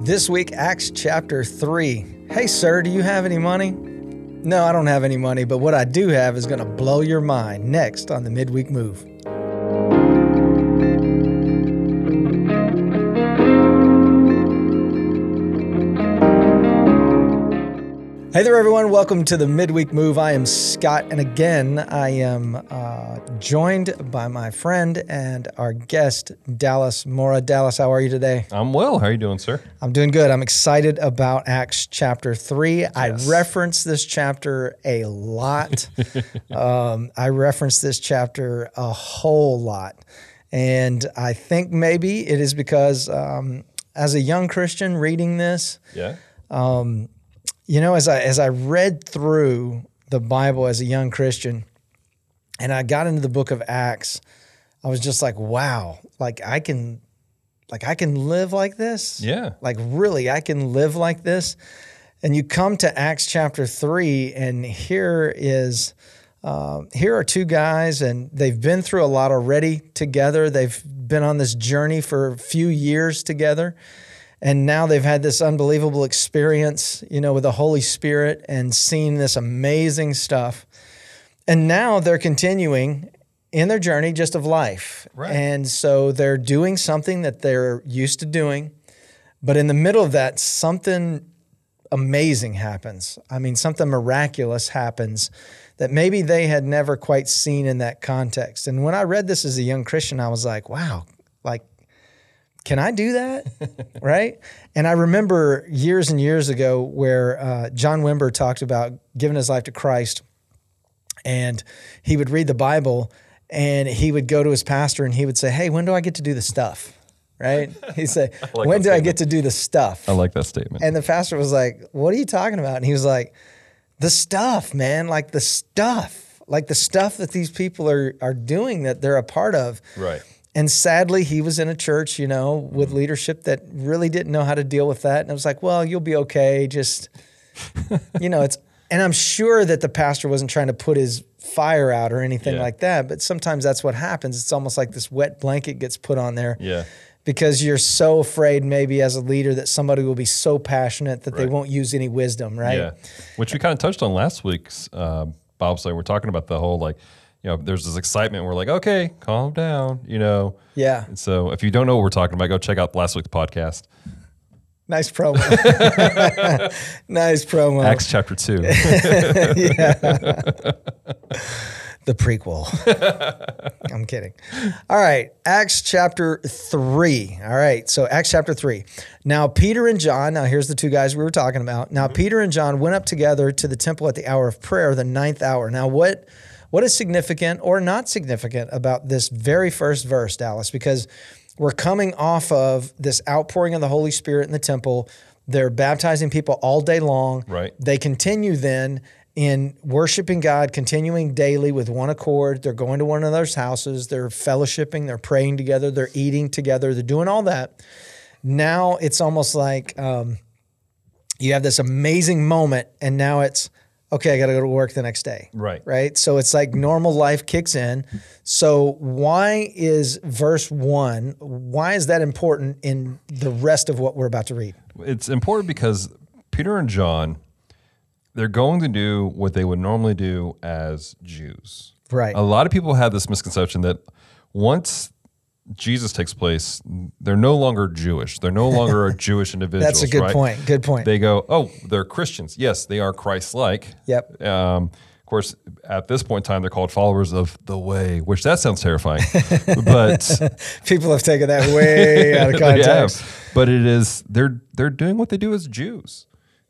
This week, Acts chapter 3. Hey, sir, do you have any money? No, I don't have any money, but what I do have is going to blow your mind next on the Midweek Move. Hey there, everyone. Welcome to the Midweek Move. I am Scott, and again, I am uh, joined by my friend and our guest, Dallas Mora. Dallas, how are you today? I'm well. How are you doing, sir? I'm doing good. I'm excited about Acts chapter 3. I reference this chapter a lot. um, I reference this chapter a whole lot. And I think maybe it is because um, as a young Christian reading this, Yeah. you know, as I as I read through the Bible as a young Christian, and I got into the Book of Acts, I was just like, wow, like I can, like I can live like this. Yeah. like really, I can live like this. And you come to Acts chapter three, and here is. Uh, here are two guys, and they've been through a lot already together. They've been on this journey for a few years together and now they've had this unbelievable experience, you know, with the Holy Spirit and seen this amazing stuff. And now they're continuing in their journey just of life. Right. And so they're doing something that they're used to doing, but in the middle of that, something amazing happens. I mean, something miraculous happens that maybe they had never quite seen in that context. And when I read this as a young Christian, I was like, wow, like can I do that? right? And I remember years and years ago where uh, John Wimber talked about giving his life to Christ, and he would read the Bible, and he would go to his pastor and he would say, "Hey, when do I get to do the stuff?" Right? He'd say, like "When do I get to do the stuff?" I like that statement. And the pastor was like, What are you talking about? And he was like, The stuff, man, like the stuff, like the stuff that these people are are doing that they're a part of. right. And sadly, he was in a church, you know, with mm-hmm. leadership that really didn't know how to deal with that. And it was like, well, you'll be okay. Just, you know, it's, and I'm sure that the pastor wasn't trying to put his fire out or anything Yeah. like that. But sometimes that's what happens. It's almost like this wet blanket gets put on there Yeah. because you're so afraid, maybe as a leader, that somebody will be so passionate that they won't use any wisdom, right? Yeah. Which we kind of touched on last week's uh, study. We're talking about the whole like, you know, there's this excitement. We're like, okay, calm down, you know. Yeah. And so if you don't know what we're talking about, go check out last week's podcast, Nice promo. nice promo. Acts chapter two. the prequel. I'm kidding. All right, Acts chapter 3. All right, so Acts chapter 3. Now, Peter and John, now here's the two guys we were talking about. Now, mm-hmm. Peter and John went up together to the temple at the hour of prayer, the ninth hour. Now, what what is significant or not significant about this very first verse, Dallas? Because we're coming off of this outpouring of the Holy Spirit in the temple. They're baptizing people all day long. Right. They continue then in worshiping God, continuing daily with one accord. They're going to one another's houses, they're fellowshipping, they're praying together, they're eating together, they're doing all that. Now it's almost like um, you have this amazing moment, and now it's okay, I got to go to work the next day. Right. Right. So it's like normal life kicks in. So why is verse one, why is that important in the rest of what we're about to read? it's important because Peter and John, they're going to do what they would normally do as Jews. Right. A lot of people have this misconception that once Jesus takes place, they're no longer Jewish. They're no longer a Jewish individual. That's a good right? point. Good point. They go, oh, they're Christians. Yes, they are Christ-like. Yep. Um, of course, at this point in time, they're called followers of the way, which that sounds terrifying. but People have taken that way out of context. have. But it is they're they're doing what they do as Jews,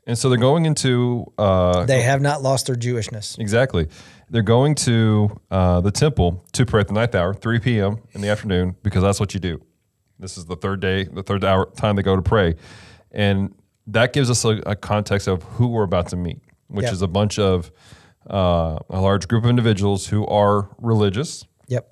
and so they're going into uh, They have not lost their Jewishness. exactly. They're going to uh, the temple to pray at the ninth hour, three p.m. in the afternoon, because that's what you do. This is the third day, the third hour time they go to pray, and that gives us a, a context of who we're about to meet, which Yep. is a bunch of uh, a large group of individuals who are religious, Yep.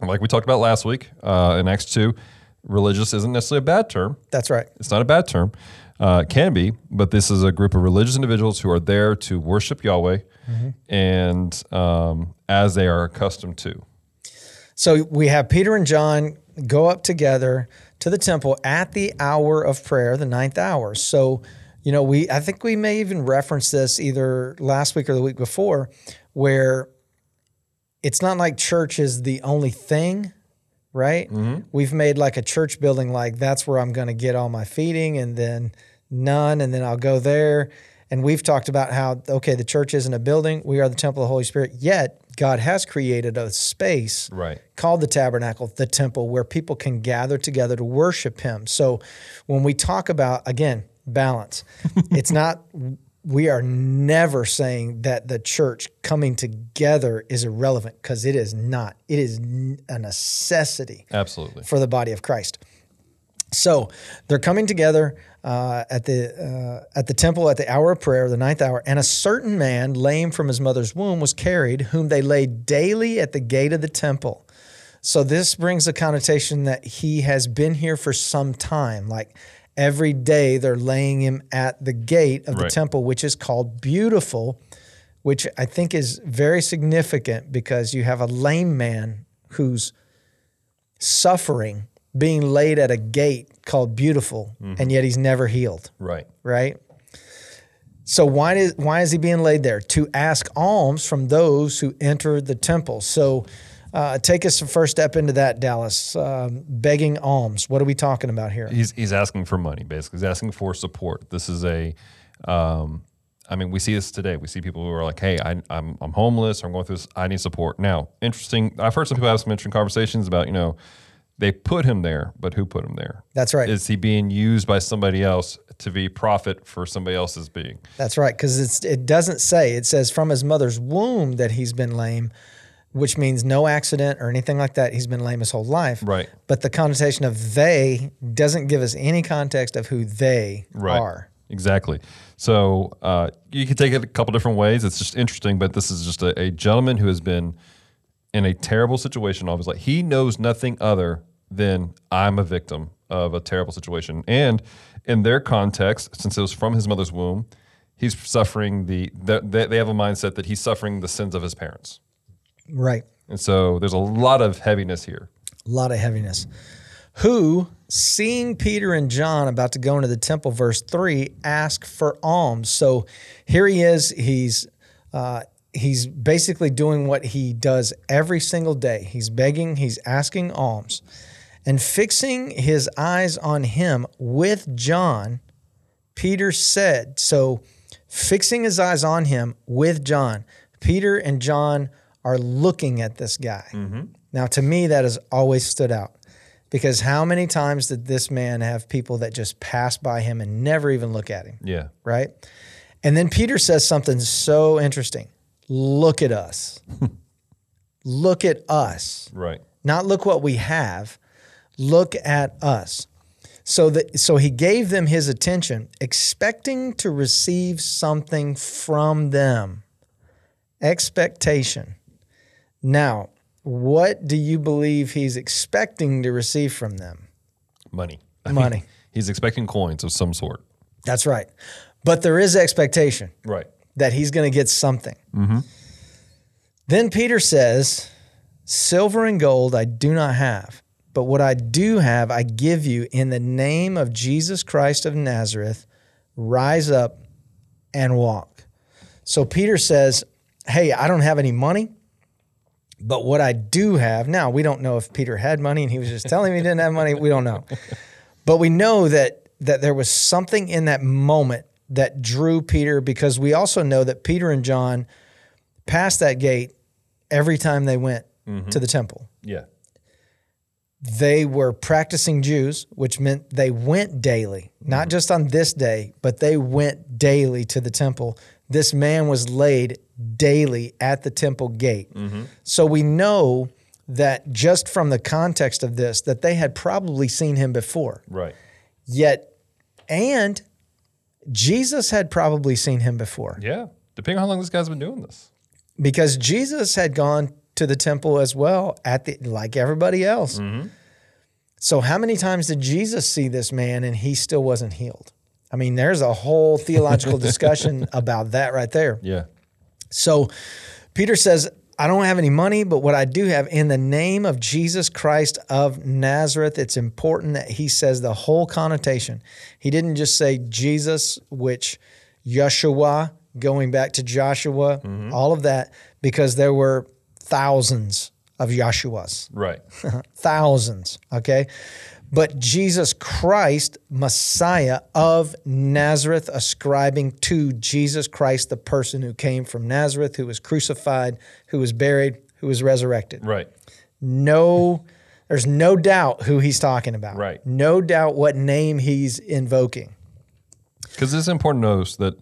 like we talked about last week uh, in Acts 2, religious isn't necessarily a bad term. That's right. It's not a bad term. Uh, can be, but this is a group of religious individuals who are there to worship Yahweh and um, as they are accustomed to. So we have Peter and John go up together to the temple at the hour of prayer, the ninth hour. So, you know, we I think we may even reference this either last week or the week before, where it's not like church is the only thing, right? Mm-hmm. We've made like a church building like that's where I'm going to get all my feeding and then none and then I'll go there. And we've talked about how okay, the church isn't a building, we are the temple of the Holy Spirit. Yet God has created a space Right. called the tabernacle, the temple, where people can gather together to worship Him. So when we talk about, again, balance, it's not, we are never saying that the church coming together is irrelevant because it is not. It is a necessity Absolutely. for the body of Christ. So they're coming together uh, at the uh, at the temple at the hour of prayer, the ninth hour, and a certain man, lame from his mother's womb, was carried, whom they laid daily at the gate of the temple. So this brings a connotation that he has been here for some time, like. Every day they're laying him at the gate of the Right. temple, which is called Beautiful, which I think is very significant because you have a lame man who's suffering being laid at a gate called beautiful mm-hmm. and yet he's never healed. Right. right? So why is why is he being laid there? To ask alms from those who enter the temple. So uh, take us a first step into that dallas um, begging alms what are we talking about here He's he's asking for money. Basically, he's asking for support. This is a. Um, I mean, we see this today. We see people who are like, "Hey, I, I'm I'm homeless. I'm going through this. I need support." Now, interesting. I've heard some people have some interesting conversations about you know, they put him there, but who put him there? that's right Is he being used by somebody else to be profit for somebody else's being? That's right, because it's it doesn't say. It says from his mother's womb that he's been lame, which means no accident or anything like that. He's been lame his whole life. Right. But the connotation of they doesn't give us any context of who they Right. are. Exactly. So uh, you can take it a couple different ways. It's just interesting, but this is just a, a gentleman who has been in a terrible situation all of his life. He knows nothing other than I'm a victim of a terrible situation. And in their context, since it was from his mother's womb, he's suffering the, the they have a mindset that he's suffering the sins of his parents. Right. And so there's a lot of heaviness here. A lot of heaviness. Who, seeing Peter and John about to go into the temple, verse three, ask for alms. So here he is. He's uh, he's basically doing what he does every single day. He's begging. He's asking alms, and fixing his eyes on him with John. Peter said, so fixing his eyes on him with John. Peter and John are looking at this guy. Mm-hmm. Now, to me, that has always stood out because how many times did this man have people that just pass by him and never even look at him, Yeah. right? And then Peter says something so interesting Look at us. look at us. Right. Not look what we have, look at us. So that so he gave them his attention, expecting to receive something from them. Expectation. Now, what do you believe he's expecting to receive from them? Money. Money. He's expecting coins of some sort. That's right. But there is expectation. Right. that he's going to get something. Mm-hmm. Then Peter says, Silver and gold I do not have, but what I do have I give you in the name of Jesus Christ of Nazareth. Rise up and walk. So Peter says, Hey, I don't have any money, but what I do have now, we don't know if Peter had money and he was just telling me he didn't have money. We don't know. But we know that that there was something in that moment that drew Peter because we also know that Peter and John passed that gate every time they went mm-hmm. to the temple. Yeah. They were practicing Jews, which meant they went daily, not mm-hmm. just on this day, but they went daily to the temple. This man was laid daily at the temple gate. So we know that just from the context of this, that they had probably seen him before. Right. Yet, and Jesus had probably seen him before Yeah. Depending on how long this guy's been doing this. because Jesus had gone to the temple as well at the like everybody else. Mm-hmm. So how many times did Jesus see this man and he still wasn't healed? I mean, there's a whole theological discussion about that right there. Yeah. So Peter says, I don't have any money, but what I do have in the name of Jesus Christ of Nazareth, it's important that he says the whole connotation. He didn't just say Jesus, which Yeshua, going back to Joshua, mm-hmm. all of that, because there were thousands of Yeshuas Right. thousands, okay? But Jesus Christ, Messiah of Nazareth, ascribing to Jesus Christ, the person who came from Nazareth, who was crucified, who was buried, who was resurrected. Right. No, there's no doubt who he's talking about. Right. No doubt what name he's invoking. Because it's important to notice that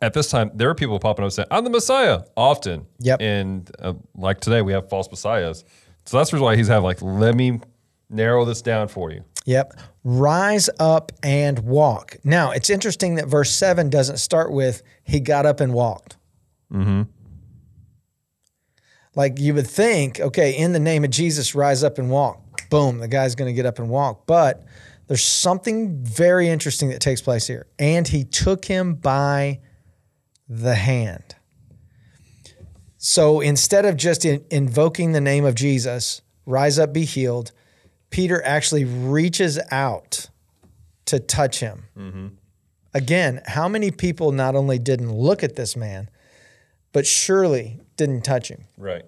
at this time, there are people popping up saying, I'm the Messiah, often. Yep. And uh, like today, we have false messiahs. So that's the reason why he's having, like, let me narrow this down for you. Yep. Rise up and walk. Now, it's interesting that verse 7 doesn't start with, he got up and walked. Mm-hmm. Like you would think, okay, in the name of Jesus, rise up and walk. Boom, the guy's going to get up and walk. But there's something very interesting that takes place here. And he took him by the hand. So instead of just in, invoking the name of Jesus, rise up, be healed, Peter actually reaches out to touch him. Mm-hmm. Again, how many people not only didn't look at this man, but surely didn't touch him? Right.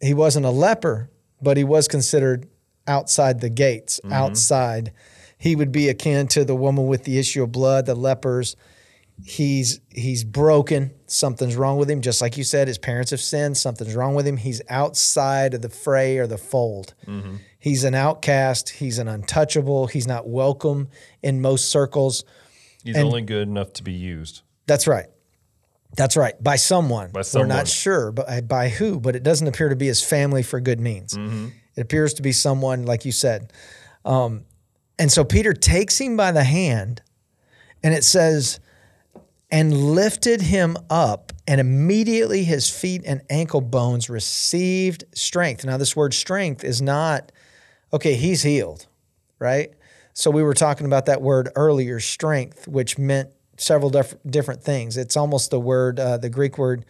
He wasn't a leper, but he was considered outside the gates, mm-hmm. outside. He would be akin to the woman with the issue of blood, the lepers. He's he's broken. Something's wrong with him. Just like you said, his parents have sinned. Something's wrong with him. He's outside of the fray or the fold. Mm-hmm. He's an outcast. He's an untouchable. He's not welcome in most circles. He's only good enough to be used. That's right. That's right. By someone. By We're not sure but uh, by who, but it doesn't appear to be his family for good means. Mm-hmm. It appears to be someone, like you said. Um, and so Peter takes him by the hand, and it says, and lifted him up, and immediately his feet and ankle bones received strength. Now, this word strength is not, okay, he's healed, right? So we were talking about that word earlier, strength, which meant several diff- different things. It's almost the word, uh, the Greek word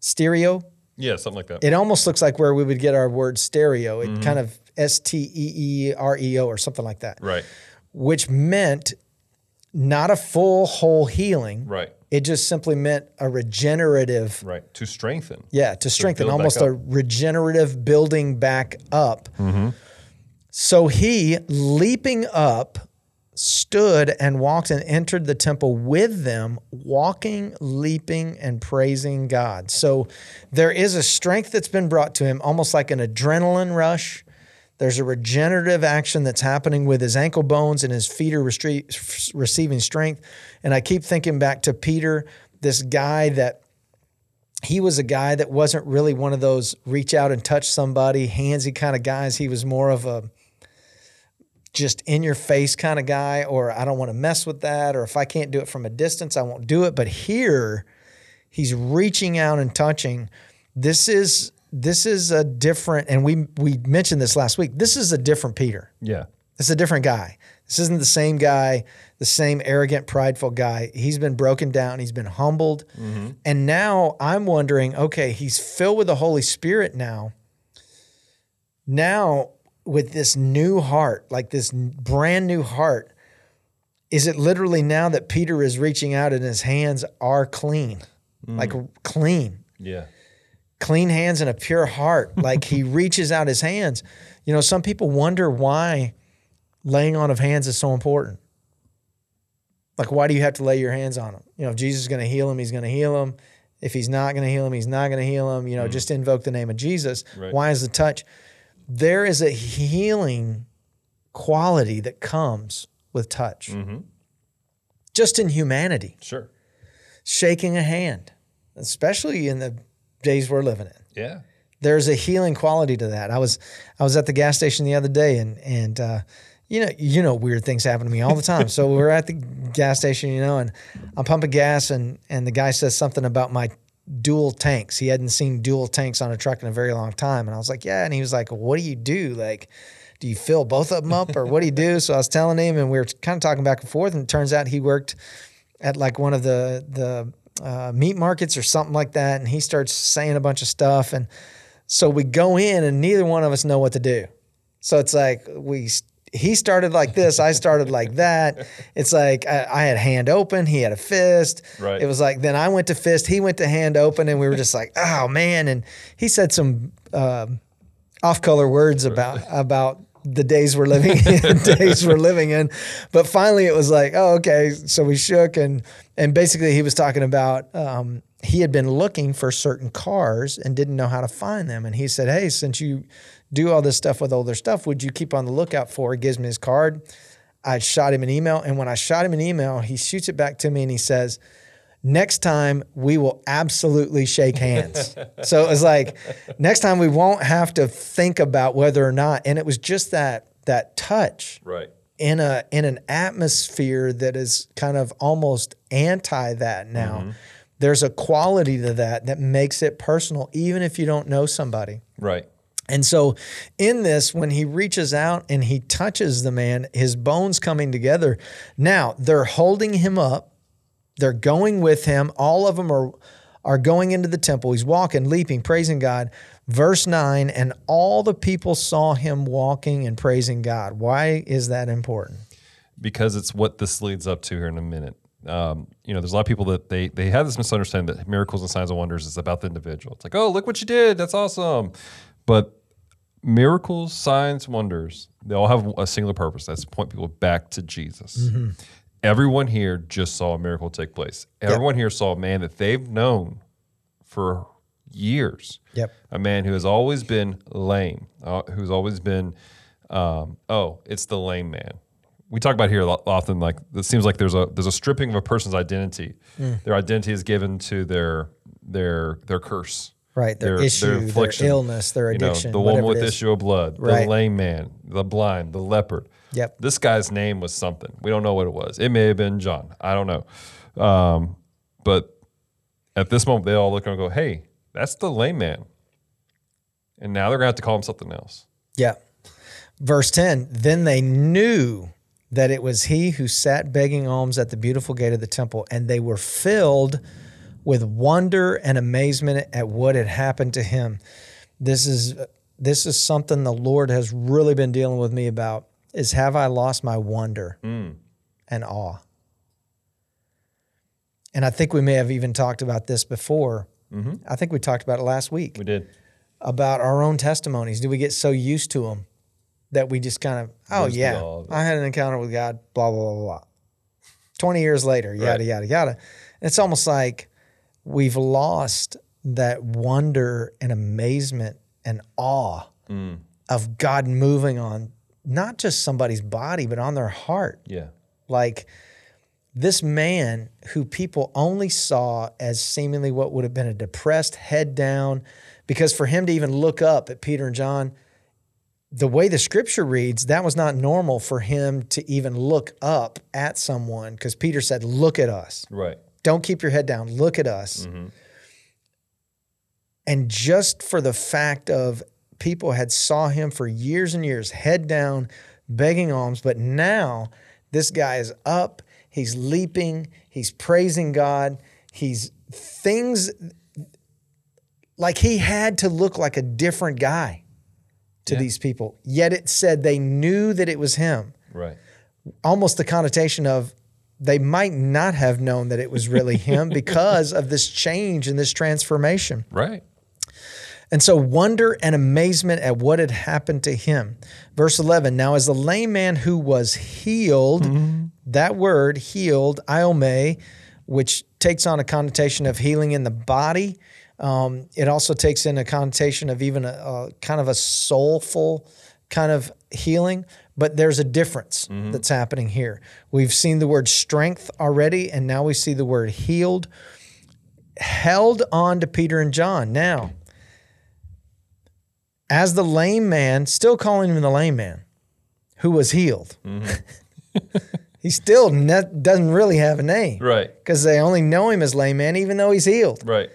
stereo. Yeah, something like that. It almost looks like where we would get our word stereo. It kind of S T E E R E O or something like that, right. which meant not a full whole healing. Right. It just simply meant a regenerative, Right. To strengthen. yeah, to strengthen, back almost a regenerative building back up. Mm-hmm. So he, leaping up, stood and walked and entered the temple with them, walking, leaping, and praising God. So there is a strength that's been brought to him, almost like an adrenaline rush. There's a regenerative action that's happening with his ankle bones and his feet are receiving strength. And I keep thinking back to Peter, this guy that he was a guy that wasn't really one of those reach out and touch somebody, handsy kind of guys. He was more of a just in your face kind of guy, or I don't want to mess with that, or if I can't do it from a distance, I won't do it. But here, he's reaching out and touching. This is this is a different, and we we mentioned this last week. This is a different Peter. Yeah. This is a different guy. This isn't the same guy, the same arrogant, prideful guy. He's been broken down, he's been humbled. Mm-hmm. And now I'm wondering okay, he's filled with the Holy Spirit now. Now, with this new heart, like this brand new heart, is it literally now that Peter is reaching out and his hands are clean? Mm. Like clean Yeah. Clean hands and a pure heart. Like he reaches out his hands. You know, some people wonder why laying on of hands is so important. Like, why do you have to lay your hands on him? You know, if Jesus is going to heal him, he's going to heal him. If he's not going to heal him, he's not going to heal him. You know, mm. just invoke the name of Jesus. Right. Why is the touch? There is a healing quality that comes with touch, mm-hmm. just in humanity Sure. shaking a hand, especially in the days we're living in. Yeah. There's a healing quality to that. I was I was at the gas station the other day, and and uh, you know you know weird things happen to me all the time. so we're at the gas station, you know, and I'm pumping gas, and and the guy says something about my dual tanks. He hadn't seen dual tanks on a truck in a very long time, and I was like, yeah, and he was like, what do you do, like? Do you fill both of them up, or what do you do? So I was telling him, and we were kind of talking back and forth. And it turns out he worked at like one of the the uh, meat markets or something like that. And he starts saying a bunch of stuff. And so we go in, and neither one of us know what to do. So it's like we he started like this, I started like that. It's like I, I, had hand open, he had a fist. Right. It was like then I went to fist, he went to hand open, and we were just like, oh man. And he said some um, off color words about about the days we're living in, days we're living in. But finally, it was like, oh okay. So we shook, and and basically he was talking about. Um, he had been looking for certain cars and didn't know how to find them. And he said, Hey, since you do all this stuff with older stuff. Would you keep on the lookout for? He gives me his card. I shot him an email. And when I shot him an email, he shoots it back to me and he says, Next time we will absolutely shake hands. so it was like, next time we won't have to think about whether or not. And it was just that that touch. Right. In a in an atmosphere that is kind of almost anti that now. Mm-hmm. There's a quality to that that makes it personal, even if you don't know somebody. Right. And so, in this, when he reaches out and he touches the man, his bones coming together. Now, they're holding him up, they're going with him. All of them are, are going into the temple. He's walking, leaping, praising God. Verse 9, and all the people saw him walking and praising God. Why is that important? Because it's what this leads up to here in a minute. Um, you know, there's a lot of people that they they have this misunderstanding that miracles and signs and wonders is about the individual. It's like, oh, look what you did, that's awesome. But miracles, signs, wonders, they all have a singular purpose. That's to point people back to Jesus. Mm-hmm. Everyone here just saw a miracle take place. Everyone yep. here saw a man that they've known for years. Yep. A man who has always been lame, uh, who's always been, um, oh, it's the lame man. We talk about here often. Like it seems like there's a there's a stripping of a person's identity. Mm. Their identity is given to their their their curse Right, their, their issue, their, affliction, their illness, their addiction. You know, the woman with issue of blood, right. the lame man, the blind, the leopard. Yep. This guy's name was something. We don't know what it was. It may have been John. I don't know. Um, but at this moment, they all look and go, hey, that's the lame man. And now they're going to have to call him something else. Yeah. Verse 10 Then they knew that it was he who sat begging alms at the beautiful gate of the temple, and they were filled with wonder and amazement at what had happened to him. This is this is something the Lord has really been dealing with me about is have I lost my wonder mm. and awe? And I think we may have even talked about this before. Mm-hmm. I think we talked about it last week. We did. About our own testimonies. Do we get so used to them that we just kind of, oh, yeah, I had an encounter with God, blah, blah, blah, blah. 20 years later, yada, right. yada, yada. And it's almost like, we've lost that wonder and amazement and awe mm. of God moving on not just somebody's body, but on their heart. Yeah. Like this man who people only saw as seemingly what would have been a depressed head down, because for him to even look up at Peter and John, the way the scripture reads, that was not normal for him to even look up at someone because Peter said, Look at us. Right. Don't keep your head down. Look at us. Mm-hmm. And just for the fact of people had saw him for years and years, head down, begging alms, but now this guy is up, he's leaping, he's praising God, he's things like he had to look like a different guy to yeah. these people. Yet it said they knew that it was him. Right. Almost the connotation of they might not have known that it was really him because of this change and this transformation. Right. And so wonder and amazement at what had happened to him. Verse 11 Now, as the lame man who was healed, mm-hmm. That word healed, iome, which takes on a connotation of healing in the body, um, it also takes in a connotation of even a, a kind of a soulful kind of healing but there's a difference mm-hmm. that's happening here. We've seen the word strength already, and now we see the word healed. Held on to Peter and John. Now, as the lame man, still calling him the lame man, who was healed. Mm-hmm. he still ne- doesn't really have a name. Right. Because they only know him as lame man, even though he's healed. Right.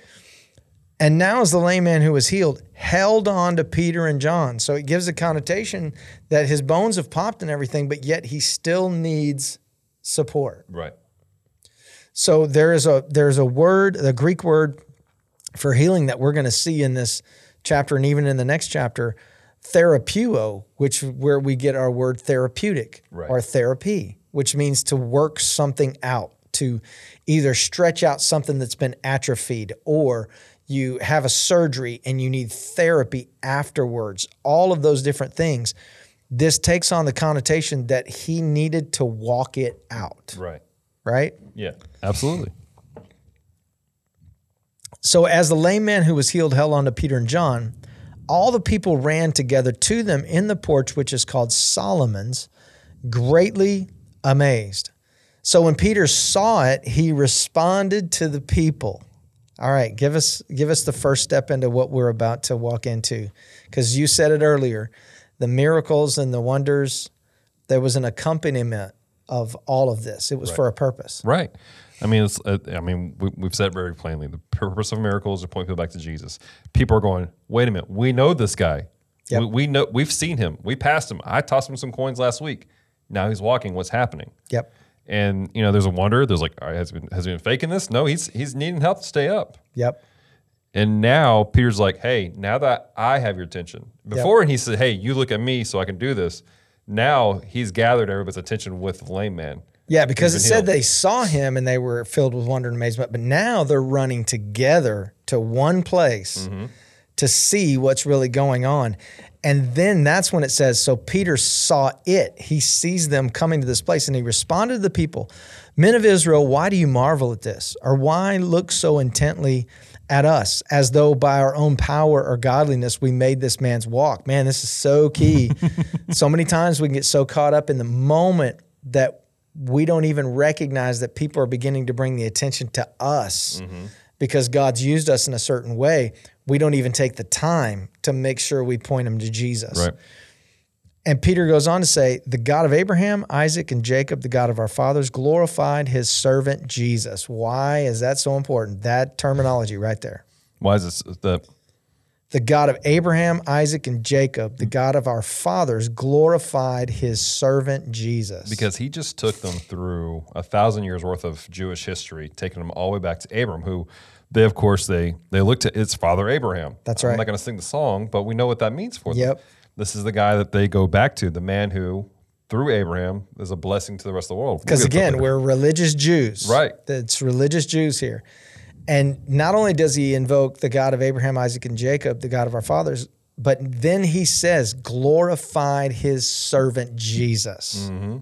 And now as the lame man who was healed held on to Peter and John. So it gives a connotation that his bones have popped and everything, but yet he still needs support. Right. So there is a there's a word, the Greek word for healing that we're going to see in this chapter and even in the next chapter, therapeuo, which where we get our word therapeutic Right. or therapy, which means to work something out, to either stretch out something that's been atrophied or you have a surgery and you need therapy afterwards. All of those different things. This takes on the connotation that he needed to walk it out, Right. right? Yeah. Absolutely. So as the lame man who was healed held on to Peter and John, all the people ran together to them in the porch, which is called Solomon's, greatly amazed. So when Peter saw it, he responded to the people. All right, give us give us the first step into what we're about to walk into. Because you said it earlier, the miracles and the wonders, there was an accompaniment of all of this. It was for a purpose. Right. I mean, it's, uh, I mean, we, we've said very plainly the purpose of miracles is to point people back to Jesus. People are going, wait a minute, we know this guy. Yep. We, we know we've seen him. We passed him. I tossed him some coins last week. Now he's walking. What's happening? Yep. And you know, there's a wonder. There's like, all right, has he been has he been faking this? No, he's he's needing help to stay up. Yep. And now Peter's like, hey, now that I have your attention. Before he said, hey, you look at me so I can do this. Now he's gathered everybody's attention with the lame man. Yeah, because it said healed. they saw him and they were filled with wonder and amazement, but now they're running together to one place Mm-hmm. to see what's really going on. And then that's when it says, So Peter saw it. He sees them coming to this place and he responded to the people, Men of Israel, why do you marvel at this? Or why look so intently at us as though by our own power or godliness we made this man's walk? Man, this is so key. so many times we can get so caught up in the moment that we don't even recognize that people are beginning to bring the attention to us mm-hmm. because God's used us in a certain way. We don't even take the time to make sure we point them to Jesus. Right. And Peter goes on to say, The God of Abraham, Isaac, and Jacob, the God of our fathers, glorified his servant Jesus. Why is that so important? That terminology right there. Why is this the The God of Abraham, Isaac, and Jacob, the God of our fathers, glorified his servant Jesus. because he just took them through a thousand years worth of Jewish history, taking them all the way back to Abram, who they of course they they looked at its father Abraham. That's right. I'm not going to sing the song, but we know what that means for them. Yep. This is the guy that they go back to, the man who through Abraham is a blessing to the rest of the world. We'll Because to that again, we're religious Jews. Right. It's religious Jews here. And not only does he invoke the God of Abraham, Isaac, and Jacob, the God of our fathers, but then he says, glorified his servant Jesus. Mm-hmm.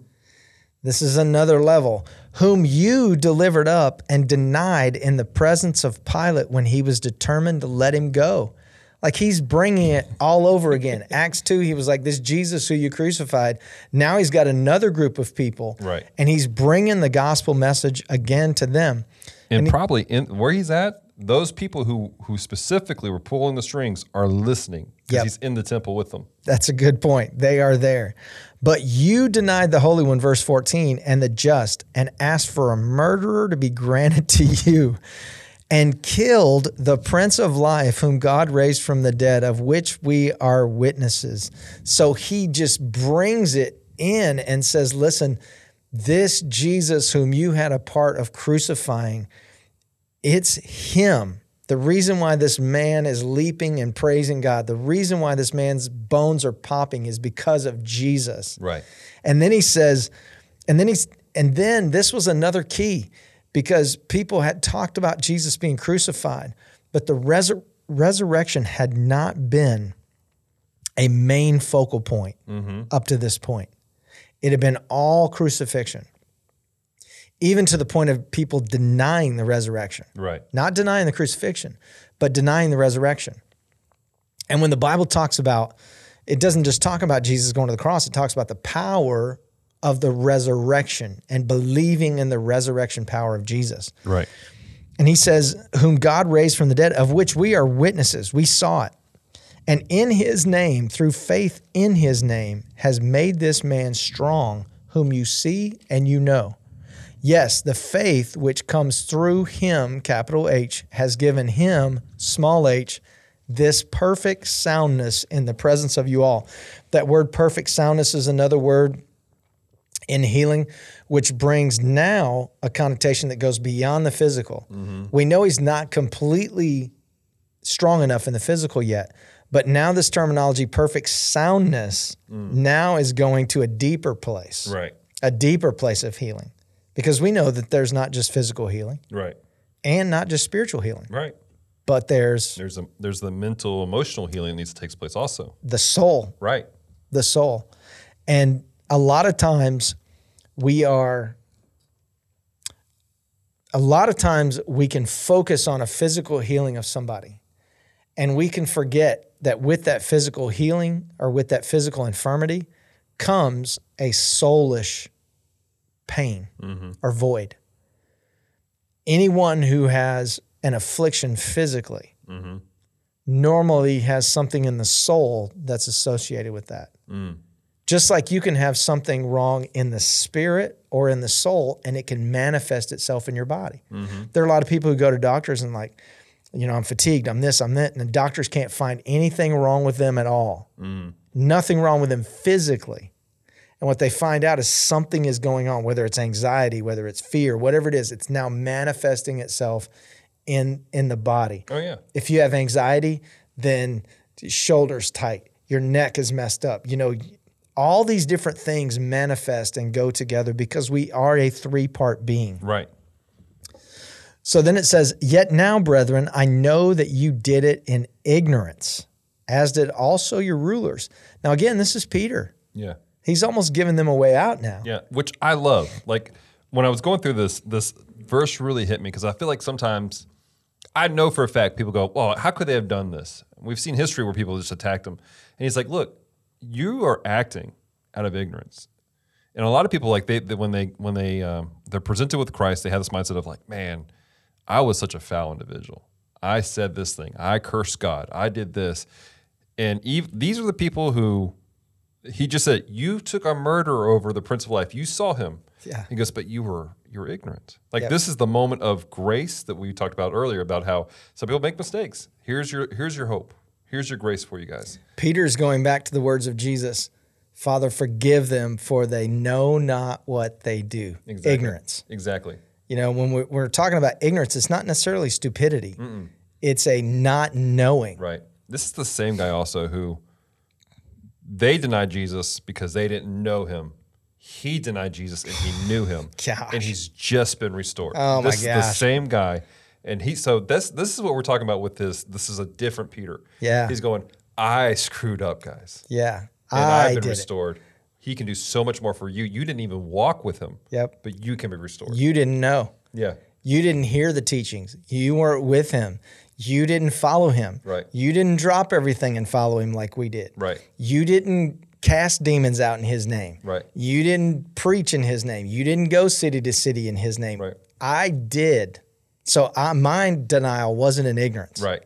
This is another level, whom you delivered up and denied in the presence of Pilate when he was determined to let him go. Like he's bringing it all over again. Acts 2, he was like, This Jesus who you crucified. Now he's got another group of people. Right. And he's bringing the gospel message again to them. and probably in where he's at, those people who who specifically were pulling the strings are listening because Yep. he's in the temple with them. That's a good point. They are there. But you denied the Holy One, verse 14, and the just, and asked for a murderer to be granted to you, and killed the Prince of Life, whom God raised from the dead, of which we are witnesses. So he just brings it in and says, Listen, this Jesus, whom you had a part of crucifying, it's him. The reason why this man is leaping and praising God, the reason why this man's bones are popping is because of Jesus. Right. And then he says, and then he's, and then this was another key because people had talked about Jesus being crucified, but the resur- resurrection had not been a main focal point mm-hmm. up to this point. It had been all crucifixion, even to the point of people denying the resurrection Right. not denying the crucifixion, but denying the resurrection. And when the Bible talks about, it doesn't just talk about Jesus going to the cross, it talks about the power of the resurrection and believing in the resurrection power of Jesus. Right. And he says, Whom God raised from the dead, of which we are witnesses. We saw it. And in his name, through faith in his name, has made this man strong, whom you see and you know. Yes, the faith which comes through him, capital H, has given him, small h, this perfect soundness in the presence of you all. That word perfect soundness is another word in healing, which brings now a connotation that goes beyond the physical. Mm-hmm. We know he's not completely strong enough in the physical yet, but now this terminology, perfect soundness, mm. now is going to a deeper place, Right. a deeper place of healing, because we know that there's not just physical healing Right. and not just spiritual healing, Right. but there's There's a there's the mental emotional healing that needs to take place also. the soul Right. the soul. And a lot of times we are, a lot of times we can focus on a physical healing of somebody. And we can forget that with that physical healing or with that physical infirmity comes a soulish pain mm-hmm. or void. Anyone who has an affliction physically mm-hmm. normally has something in the soul that's associated with that. Mm. Just like you can have something wrong in the spirit or in the soul, and it can manifest itself in your body. Mm-hmm. There are a lot of people who go to doctors and like, you know, I'm fatigued, I'm this, I'm that, and the doctors can't find anything wrong with them at all. Mm. Nothing wrong with them physically. And what they find out is something is going on, whether it's anxiety, whether it's fear, whatever it is, it's now manifesting itself in in the body. Oh yeah. If you have anxiety, then shoulders tight, your neck is messed up. You know, all these different things manifest and go together because we are a three-part being. Right. So then it says, Yet now, brethren, I know that you did it in ignorance, as did also your rulers. Now, again, this is Peter. Yeah. He's almost giving them a way out now. Yeah, which I love. Like when I was going through this, this verse really hit me because I feel like sometimes I know for a fact people go, "Well, how could they have done this?" We've seen history where people just attacked him, and he's like, "Look, you are acting out of ignorance." And a lot of people like they, they when they when they um, they're presented with Christ, they have this mindset of like, "Man, I was such a foul individual. I said this thing. I cursed God. I did this." And these are the people who he just said, "You took a murderer over the Prince of Life. You saw him." Yeah. He goes, "But you were you were ignorant." Like Yep. this is the moment of grace that we talked about earlier about how some people make mistakes. Here's your here's your hope. Here's your grace for you guys. Peter's going back to the words of Jesus Father, forgive them, for they know not what they do. Exactly. Ignorance. Exactly. You know, when we're, we're talking about ignorance, it's not necessarily stupidity, it's a not knowing. Right. This is the same guy also who they denied Jesus because they didn't know him. He denied Jesus and he knew him. Gosh. And he's just been restored. Oh, my this is the same guy. And he so this this is what we're talking about with this. This is a different Peter. Yeah. He's going, I screwed up, guys. Yeah. And I I've been did it. He can do so much more for you. You didn't even walk with him. Yep. But you can be restored. You didn't know. yeah. You didn't hear the teachings. You weren't with him. You didn't follow him. Right. You didn't drop everything and follow him like we did. Right. You didn't cast demons out in his name. Right. You didn't preach in his name. You didn't go city to city in his name. Right. I did. So I, my denial wasn't an ignorance. Right.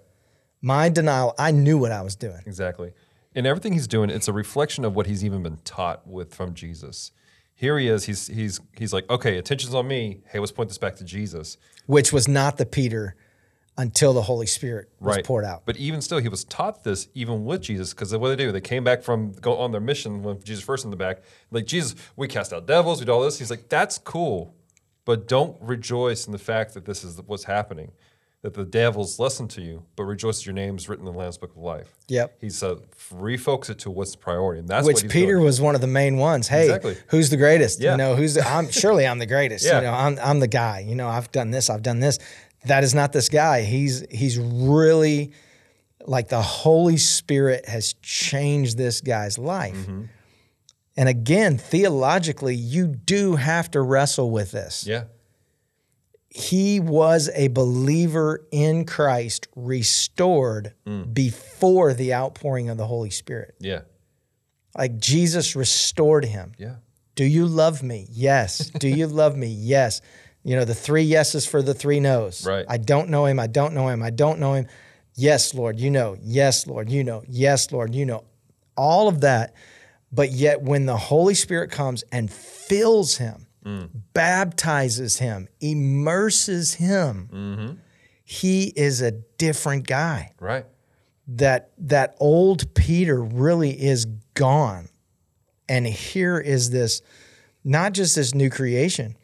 My denial, I knew what I was doing. Exactly. And everything he's doing, it's a reflection of what he's even been taught with from Jesus. Here he is. He's he's he's like, okay, attention's on me. Hey, let's point this back to Jesus. which was not the Peter until the Holy Spirit was Right. poured out. But even still, he was taught this even with Jesus because what they do, they came back from go on their mission with Jesus first in the back. Like Jesus, we cast out devils, we do all this. He's like, that's cool, but don't rejoice in the fact that this is what's happening. That the devils listen to you, but rejoice that your name's written in the Lamb's Book of Life. Yep. He said, refocus it to what's the priority, and that's Which what Peter doing. was one of the main ones. Hey, Exactly. who's the greatest? Yeah. You know, who's the, I'm surely I'm the greatest. Yeah. You know, I'm I'm the guy. You know, I've done this, I've done this. That is not this guy. He's he's really like the Holy Spirit has changed this guy's life. Mm-hmm. And again, theologically, you do have to wrestle with this. Yeah. he was a believer in Christ, restored Mm. before the outpouring of the Holy Spirit. Yeah. Like Jesus restored him. Yeah. Do you love me? Yes. Do you love me? Yes. You know, the three yeses for the three no's. Right. I don't know him. I don't know him. I don't know him. Yes, Lord, you know. Yes, Lord, you know. Yes, Lord, you know. All of that. But yet, when the Holy Spirit comes and fills him, mm. baptizes him, immerses him, mm-hmm. he is a different guy Right. that that old Peter really is gone. And here is this not just this new creation,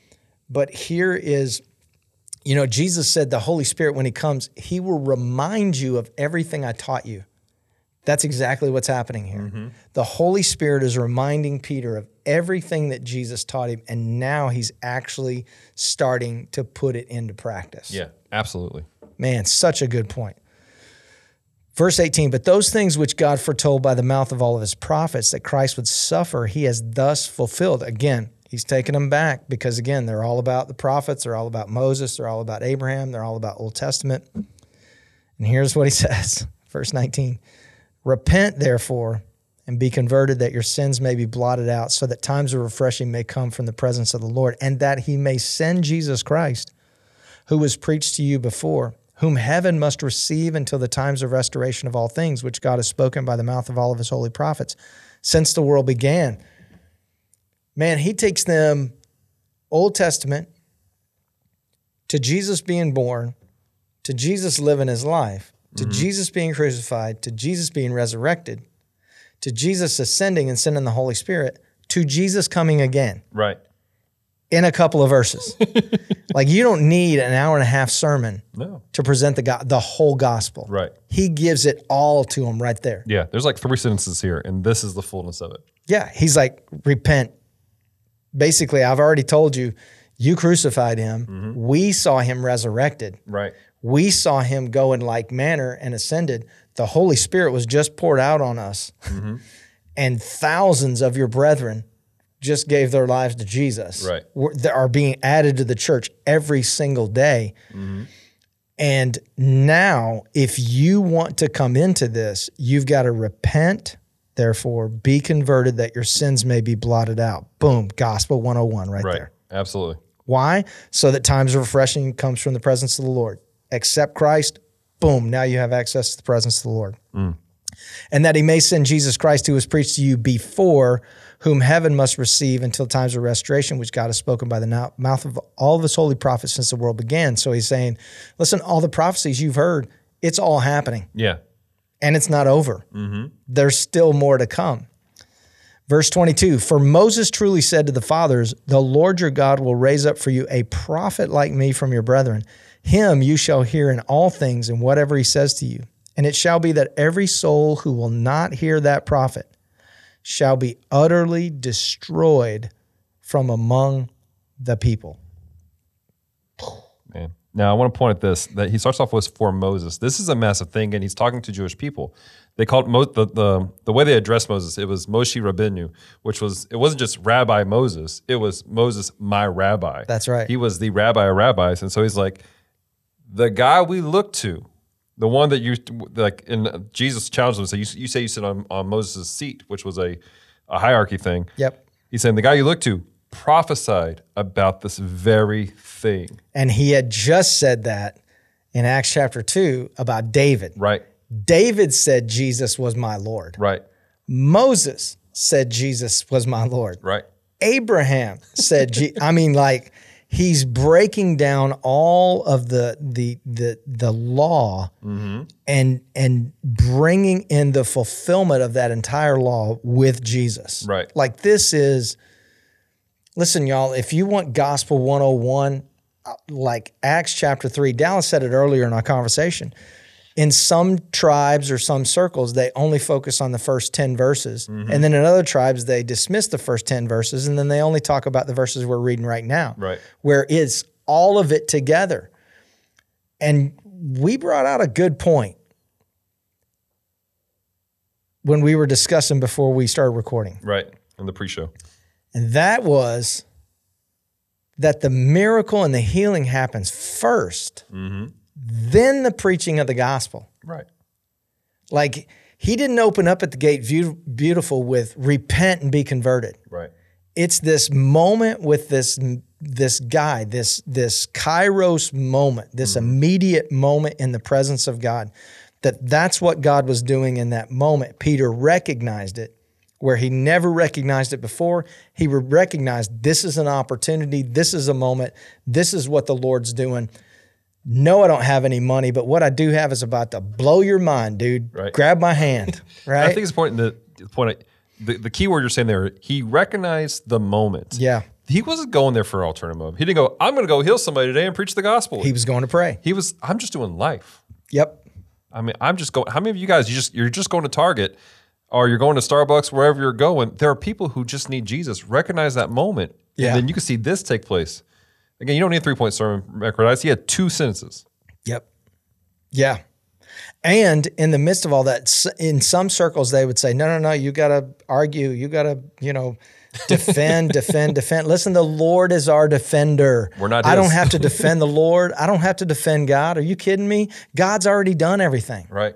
but here is, you know, Jesus said the Holy Spirit, when He comes, He will remind you of everything I taught you. That's exactly what's happening here. Mm-hmm. The Holy Spirit is reminding Peter of everything that Jesus taught him, and now he's actually starting to put it into practice. Yeah, absolutely. Man, such a good point. Verse 18, but those things which God foretold by the mouth of all of his prophets that Christ would suffer, he has thus fulfilled. Again, he's taking them back because, again, they're all about the prophets, they're all about Moses, they're all about Abraham, they're all about Old Testament. And here's what he says, verse 19 Repent, therefore, and be converted, that your sins may be blotted out, so that times of refreshing may come from the presence of the Lord, and that he may send Jesus Christ who was preached to you before, whom heaven must receive until the times of restoration of all things, which God has spoken by the mouth of all of his holy prophets since the world began. Man, he takes them Old Testament to Jesus being born, to Jesus living his life, to mm-hmm. Jesus being crucified, to Jesus being resurrected, to Jesus ascending and sending the Holy Spirit, to Jesus coming again Right. in a couple of verses. like you don't need an hour and a half sermon No. to present the go- the whole gospel. Right. He gives it all to him right there. Yeah. There's like three sentences here, and this is the fullness of it. Yeah, he's like repent. Basically, I've already told you, you crucified him. Mm-hmm. We saw him resurrected. Right. We saw him go in like manner and ascended. The Holy Spirit was just poured out on us. Mm-hmm. and thousands of your brethren just gave their lives to Jesus. Right. Were- That are being added to the church every single day. Mm-hmm. And now, if you want to come into this, you've got to repent, therefore, be converted that your sins may be blotted out. Boom, gospel 101 right, Right. there. Absolutely. Why? So that times of refreshing comes from the presence of the Lord. Accept Christ, boom, now you have access to the presence of the Lord. Mm. And that he may send Jesus Christ, who was preached to you before, whom heaven must receive until times of restoration, which God has spoken by the mouth of all of his holy prophets since the world began. So he's saying, listen, all the prophecies you've heard, it's all happening Yeah. And it's not over. Mm-hmm. There's still more to come. Verse 22 For Moses truly said to the fathers, The Lord your God will raise up for you a prophet like me from your brethren. Him you shall hear in all things and whatever he says to you. And it shall be that every soul who will not hear that prophet shall be utterly destroyed from among the people. Man. Now I want to point at this that he starts off with for Moses. This is a massive thing, and he's talking to Jewish people. They called Mo- the, the the way they addressed Moses. It was Moshe Rabbeinu, which was it wasn't just Rabbi Moses. It was Moses, my rabbi. That's right. He was the rabbi of rabbis, and so he's like the guy we look to, the one that you like. And Jesus challenged him. So you, you say you sit on on Moses' seat, which was a a hierarchy thing. Yep. He's saying the guy you look to prophesied about this very thing. And he had just said that in Acts chapter 2 about David. Right. David said Jesus was my Lord. Right. Moses said Jesus was my Lord. Right. Abraham said, Je- I mean, like he's breaking down all of the the the the law mm-hmm. and and bringing in the fulfillment of that entire law with Jesus. Right. Like this is, listen, y'all. If you want gospel 101, uh, like Acts chapter three, Dallas said it earlier in our conversation in some tribes or some circles, they only focus on the first 10 verses. Mm-hmm. And then in other tribes, they dismiss the first 10 verses and then they only talk about the verses we're reading right now, Right. where it's all of it together. And we brought out a good point when we were discussing before we started recording. Right. In the pre-show. And that was that the miracle and the healing happens 1st mm-hmm. then the preaching of the gospel. Right. Like he didn't open up at the gate view- beautiful with repent and be converted. Right. It's this moment with this this guy, this this kairos moment, this mm-hmm. immediate moment in the presence of God. That that's what God was doing in that moment. Peter recognized it where he never recognized it before. He recognized this is an opportunity, this is a moment, this is what the Lord's doing. No, I don't have any money, but what I do have is about to blow your mind, dude. Right. Grab my hand, right? I think it's important to the point. the, the key word you're saying there, he recognized the moment. Yeah. He wasn't going there for an alternative. He didn't go, I'm going to go heal somebody today and preach the gospel. He was going to pray. he was, I'm just doing life. Yep. I mean, I'm just going. How many of you guys you just you're just going to Target or you're going to Starbucks wherever you're going? There are people who just need Jesus. Recognize that moment, Yeah. and then you can see this take place. Again, you don't need a three point sermon. Epaphroditus. He had two sentences. Yep. Yeah. And in the midst of all that, in some circles, they would say, no, no, no, you got to argue. You got to, you know, defend, defend, defend. Listen, the Lord is our defender. We're not I don't have to defend the Lord. I don't have to defend God. Are you kidding me? God's already done everything. Right.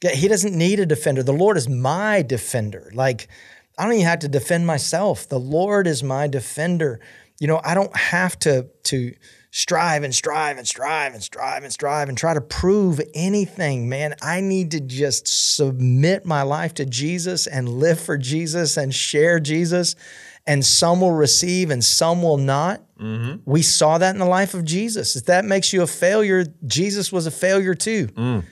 He doesn't need a defender. The Lord is my defender. Like, I don't even have to defend myself. The Lord is my defender. You know, I don't have to to strive and strive and strive and strive and strive and try to prove anything, man. I need to just submit my life to Jesus and live for Jesus and share Jesus. And some will receive and some will not. Mm-hmm. We saw that in the life of Jesus. If that makes you a failure, Jesus was a failure too. Mm.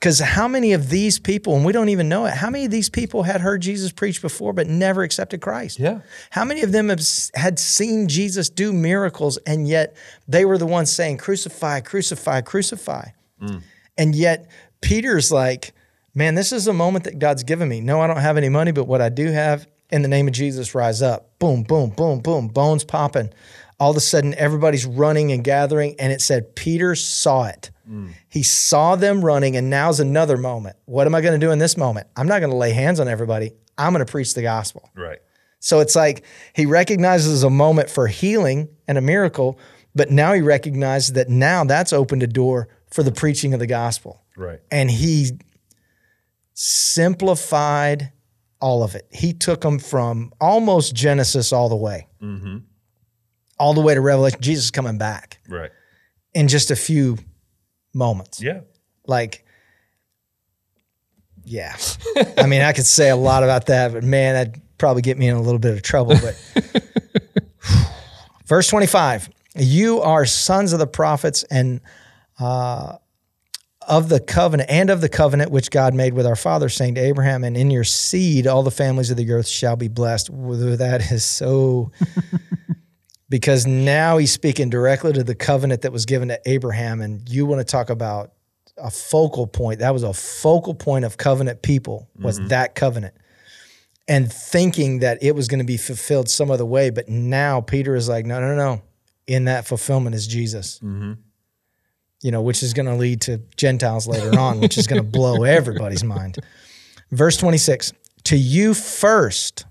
Because how many of these people, and we don't even know it, how many of these people had heard Jesus preach before but never accepted Christ? Yeah. How many of them have, had seen Jesus do miracles and yet they were the ones saying, Crucify, crucify, crucify? Mm. And yet Peter's like, Man, this is a moment that God's given me. No, I don't have any money, but what I do have, in the name of Jesus, rise up. Boom, boom, boom, boom, bones popping. All of a sudden, everybody's running and gathering, and it said Peter saw it. He saw them running, and now's another moment. What am I going to do in this moment? I'm not going to lay hands on everybody. I'm going to preach the gospel. Right. So it's like he recognizes a moment for healing and a miracle, but now he recognizes that now that's opened a door for the preaching of the gospel. Right. And he simplified all of it. He took them from almost Genesis all the way, mm-hmm. all the way to Revelation. Jesus coming back Right. in just a few moments. Yeah. Like, yeah. I mean, I could say a lot about that, but man, that'd probably get me in a little bit of trouble. But verse 25, you are sons of the prophets and uh, of the covenant and of the covenant which God made with our father, saying to Abraham, and in your seed all the families of the earth shall be blessed. That is so because now he's speaking directly to the covenant that was given to Abraham. And you want to talk about a focal point. That was a focal point of covenant people, was mm-hmm. that covenant. And thinking that it was going to be fulfilled some other way. But now Peter is like, no, no, no. In that fulfillment is Jesus. Mm-hmm. You know, which is going to lead to Gentiles later on, which is going to blow everybody's mind. Verse 26 To you first.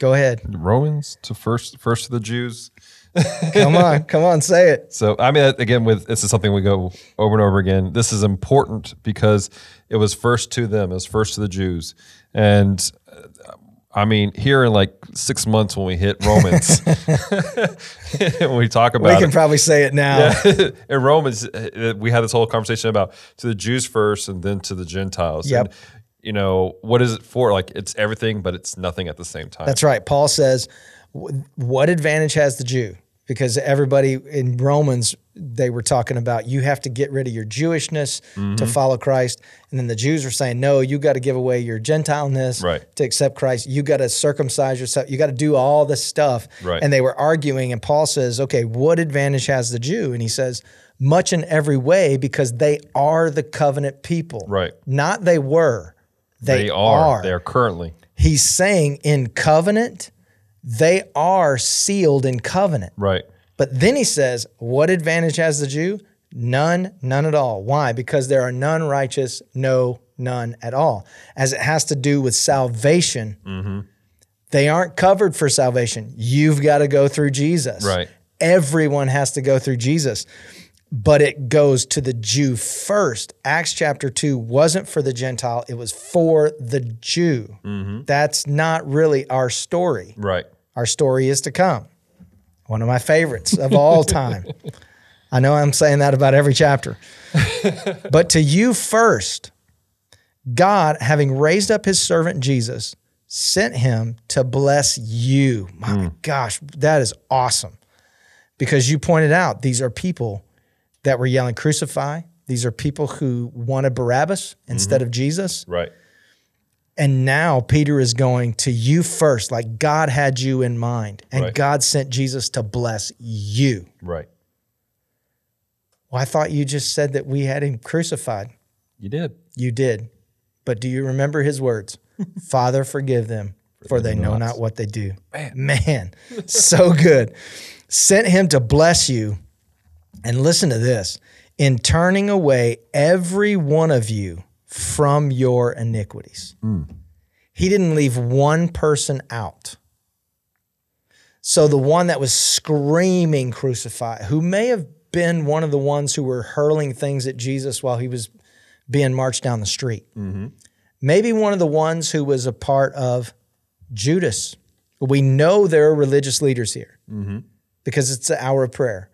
Go ahead. Romans to first first to the Jews. Come on, come on, say it. So I mean, again, with this is something we go over and over again. This is important because it was first to them, it was first to the Jews, and uh, I mean, here in like six months when we hit Romans, when we talk about, We can it, probably say it now. in Romans, uh, we had this whole conversation about to the Jews first and then to the Gentiles. Yep. And, you know, what is it for? Like, it's everything, but it's nothing at the same time. That's right. Paul says, "What advantage has the Jew?" Because everybody in Romans, they were talking about you have to get rid of your Jewishness Mm-hmm. to follow Christ, and then the Jews were saying, "No, you got to give away your Gentileness Right. to accept Christ. You got to circumcise yourself. You got to do all this stuff." Right. And they were arguing, and Paul says, "Okay, what advantage has the Jew?" And he says, "Much in every way, because they are the covenant people. Right. Not they were." They, they are. are. They are currently. He's saying in covenant, they are sealed in covenant. Right. But then he says, what advantage has the Jew? None, none at all. Why? Because there are none righteous, no, none at all. As it has to do with salvation, Mm-hmm. they aren't covered for salvation. You've got to go through Jesus. Right. Everyone has to go through Jesus. But it goes to the Jew first. Acts chapter 2 wasn't for the Gentile, it was for the Jew. Mm-hmm. That's not really our story. Right. Our story is to come. One of my favorites of all time. I know I'm saying that about every chapter. but to you first, God, having raised up his servant Jesus, sent him to bless you. My gosh, that is awesome. Because you pointed out these are people that were yelling, crucify. These are people who wanted Barabbas mm-hmm. instead of Jesus. Right. And now Peter is going to you first, like God had you in mind, and Right. God sent Jesus to bless you. Right. Well, I thought you just said that we had him crucified. You did. You did. But do you remember his words? Father, forgive them, for they know not what they do. Man, so good. Sent him to bless you. And listen to this in turning away every one of you from your iniquities. Hmm. He didn't leave one person out. So the one that was screaming crucify, who may have been one of the ones who were hurling things at Jesus while he was being marched down the street. Mm-hmm. Maybe one of the ones who was a part of Judas. We know there are religious leaders here mm-hmm. because it's the hour of prayer.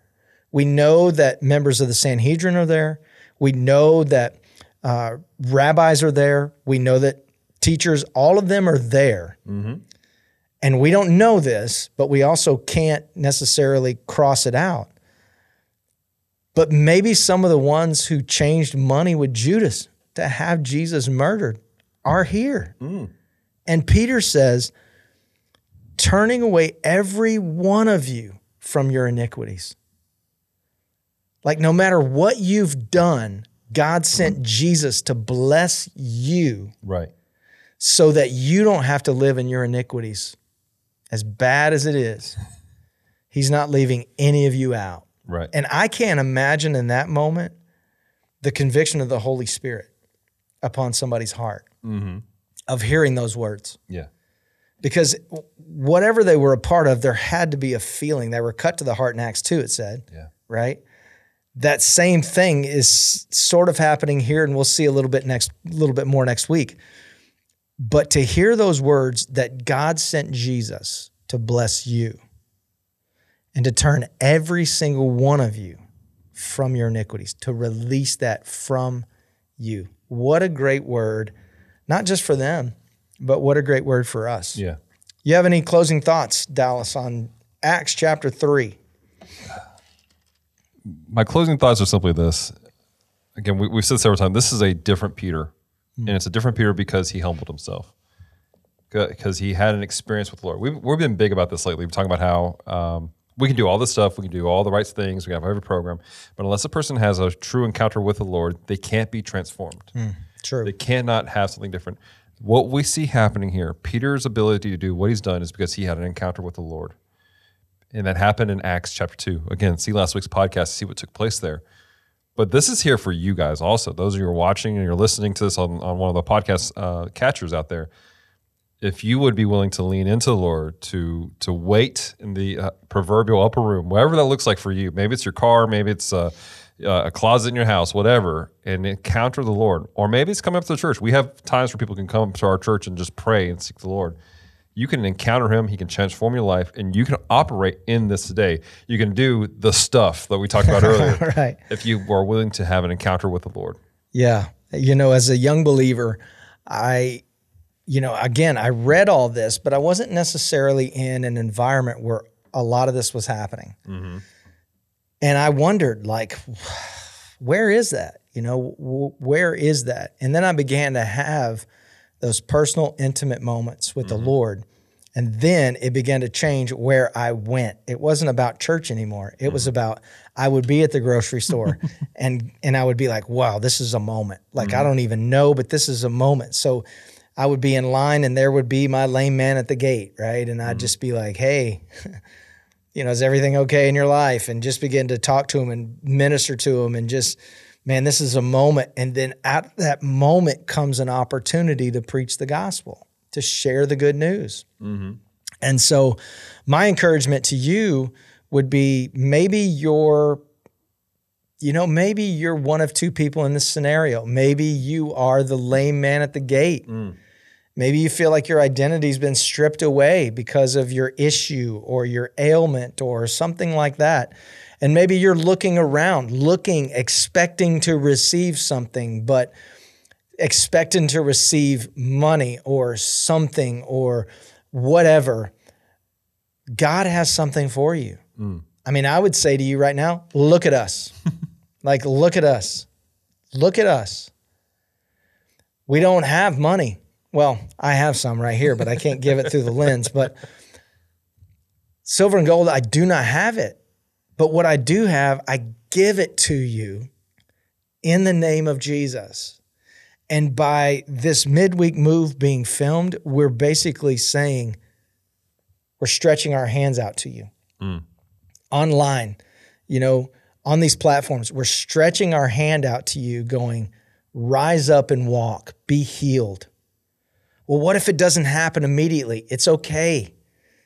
We know that members of the Sanhedrin are there. We know that uh, rabbis are there. We know that teachers, all of them are there. And we don't know this, but we also can't necessarily cross it out. But maybe some of the ones who changed money with Judas to have Jesus murdered are here. And Peter says, turning away every one of you from your iniquities. Like, no matter what you've done, God sent mm-hmm. Jesus to bless you Right. so that you don't have to live in your iniquities. As bad as it is, He's not leaving any of you out. Right. And I can't imagine in that moment the conviction of the Holy Spirit upon somebody's heart mm-hmm. of hearing those words. yeah. Because whatever they were a part of, there had to be a feeling. They were cut to the heart in Acts 2, it said, Yeah. right? That same thing is sort of happening here, and we'll see a little bit next, a little bit more next week. But to hear those words that God sent Jesus to bless you and to turn every single one of you from your iniquities, to release that from you. What a great word, not just for them, but what a great word for us. Yeah. You have any closing thoughts, Dallas, on Acts chapter 3? My closing thoughts are simply this. Again, we, we've said several times, this is a different Peter. And it's a different Peter because he humbled himself. Because he had an experience with the Lord. We've, we've been big about this lately. We're talking about how um, we can do all this stuff, we can do all the right things, we can have every program. But unless a person has a true encounter with the Lord, they can't be transformed. True. They cannot have something different. What we see happening here, Peter's ability to do what he's done is because he had an encounter with the Lord. And that happened in Acts chapter 2. Again, see last week's podcast see what took place there. But this is here for you guys also. Those of you who are watching and you're listening to this on, on one of the podcast uh, catchers out there. If you would be willing to lean into the Lord, to to wait in the uh, proverbial upper room, whatever that looks like for you, maybe it's your car, maybe it's uh, uh, a closet in your house, whatever, and encounter the Lord. Or maybe it's coming up to the church. We have times where people can come to our church and just pray and seek the Lord. You can encounter Him. He can transform your life, and you can operate in this today. You can do the stuff that we talked about earlier Right. if you are willing to have an encounter with the Lord. Yeah. You know, as a young believer, I, you know, again, I read all this, but I wasn't necessarily in an environment where a lot of this was happening. Mm-hmm. And I wondered, like, where is that? You know, where is that? And then I began to have those personal, intimate moments with the mm-hmm. Lord. And then it began to change where I went. It wasn't about church anymore. It was mm-hmm. about I would be at the grocery store and and I would be like, wow, this is a moment. Like I mm-hmm. don't even know, but this is a moment. So I would be in line and there would be my lame man at the gate, right? And I'd just be like, hey, you know, is everything okay in your life? And just begin to talk to him and minister to him and just, man, this is a moment. And then at that moment comes an opportunity to preach the gospel, to share the good news. Mm-hmm. And so, my encouragement to you would be maybe you're, you know, maybe you're one of two people in this scenario. Maybe you are the lame man at the gate. Mm. Maybe you feel like your identity's been stripped away because of your issue or your ailment or something like that. And maybe you're looking around, looking, expecting to receive something, but expecting to receive money or something or whatever. God has something for you. Mm. I mean, I would say to you right now, look at us. like, look at us. Look at us. We don't have money. well, I have some right here, but I can't give it through the lens. But silver and gold, I do not have it. But what I do have, I give it to you in the name of Jesus. And by this midweek move being filmed, we're basically saying we're stretching our hands out to you mm. online, you know, on these platforms. We're stretching our hand out to you, going, rise up and walk, be healed. Well, what if it doesn't happen immediately? It's okay.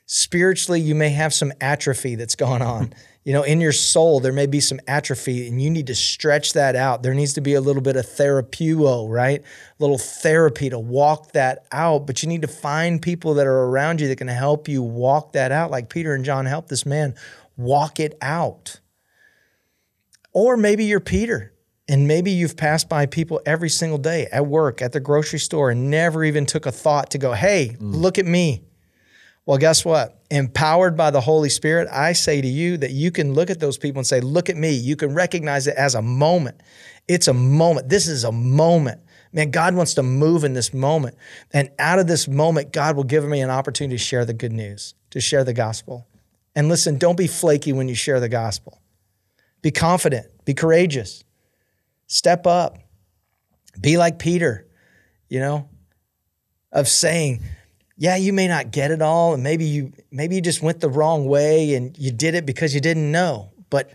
Spiritually, you may have some atrophy that's gone on. You know, in your soul, there may be some atrophy and you need to stretch that out. There needs to be a little bit of therapeuo, right? A little therapy to walk that out. But you need to find people that are around you that can help you walk that out, like Peter and John helped this man walk it out. Or maybe you're Peter and maybe you've passed by people every single day at work, at the grocery store, and never even took a thought to go, hey, mm. look at me. Well, guess what? Empowered by the Holy Spirit, I say to you that you can look at those people and say, Look at me. You can recognize it as a moment. It's a moment. This is a moment. Man, God wants to move in this moment. And out of this moment, God will give me an opportunity to share the good news, to share the gospel. And listen, don't be flaky when you share the gospel. Be confident, be courageous, step up, be like Peter, you know, of saying, yeah, you may not get it all, and maybe you maybe you just went the wrong way and you did it because you didn't know. But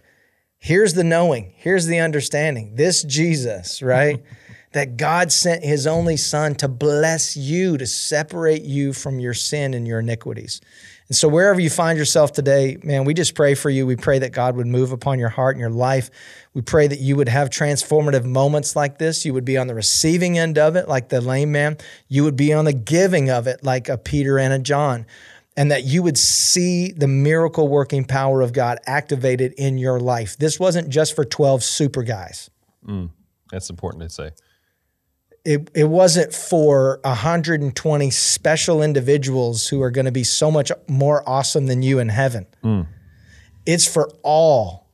here's the knowing, here's the understanding. This Jesus, right? that God sent his only son to bless you, to separate you from your sin and your iniquities. And so, wherever you find yourself today, man, we just pray for you. We pray that God would move upon your heart and your life. We pray that you would have transformative moments like this. You would be on the receiving end of it, like the lame man. You would be on the giving of it, like a Peter and a John. And that you would see the miracle working power of God activated in your life. This wasn't just for 12 super guys. Mm, that's important to say. It, it wasn't for 120 special individuals who are going to be so much more awesome than you in heaven. Mm. It's for all,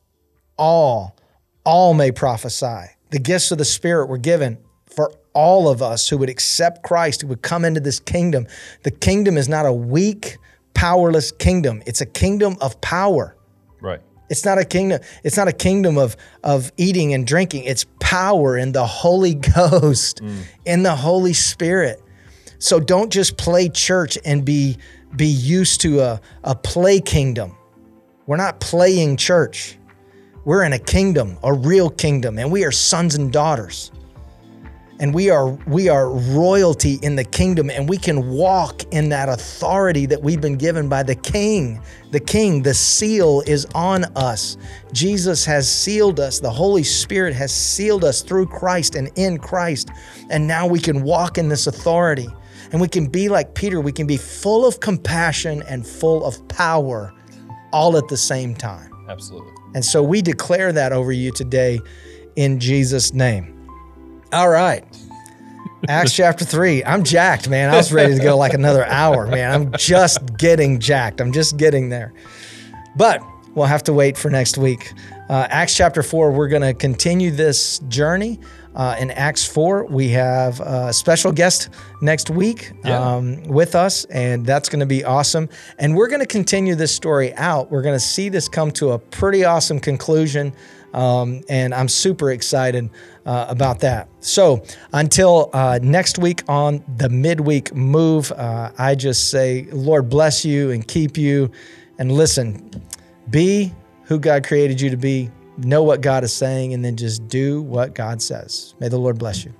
all, all may prophesy. The gifts of the Spirit were given for all of us who would accept Christ, who would come into this kingdom. The kingdom is not a weak, powerless kingdom, it's a kingdom of power. It's not a kingdom. It's not a kingdom of of eating and drinking. It's power in the Holy Ghost, mm. in the Holy Spirit. So don't just play church and be be used to a, a play kingdom. We're not playing church. We're in a kingdom, a real kingdom, and we are sons and daughters. And we are we are royalty in the kingdom and we can walk in that authority that we've been given by the king. The king, the seal is on us. Jesus has sealed us. The Holy Spirit has sealed us through Christ and in Christ. And now we can walk in this authority. And we can be like Peter, we can be full of compassion and full of power all at the same time. Absolutely. And so we declare that over you today in Jesus' name. All right. Acts chapter 3. I'm jacked, man. I was ready to go like another hour, man. I'm just getting jacked. I'm just getting there. But we'll have to wait for next week. Uh, Acts chapter 4, we're going to continue this journey. Uh, in Acts 4, we have a special guest next week Yeah. um, with us, and that's going to be awesome. And we're going to continue this story out. We're going to see this come to a pretty awesome conclusion. Um, and I'm super excited uh, about that. So until uh, next week on the midweek move, uh, I just say, Lord bless you and keep you. And listen, be who God created you to be, know what God is saying, and then just do what God says. May the Lord bless you.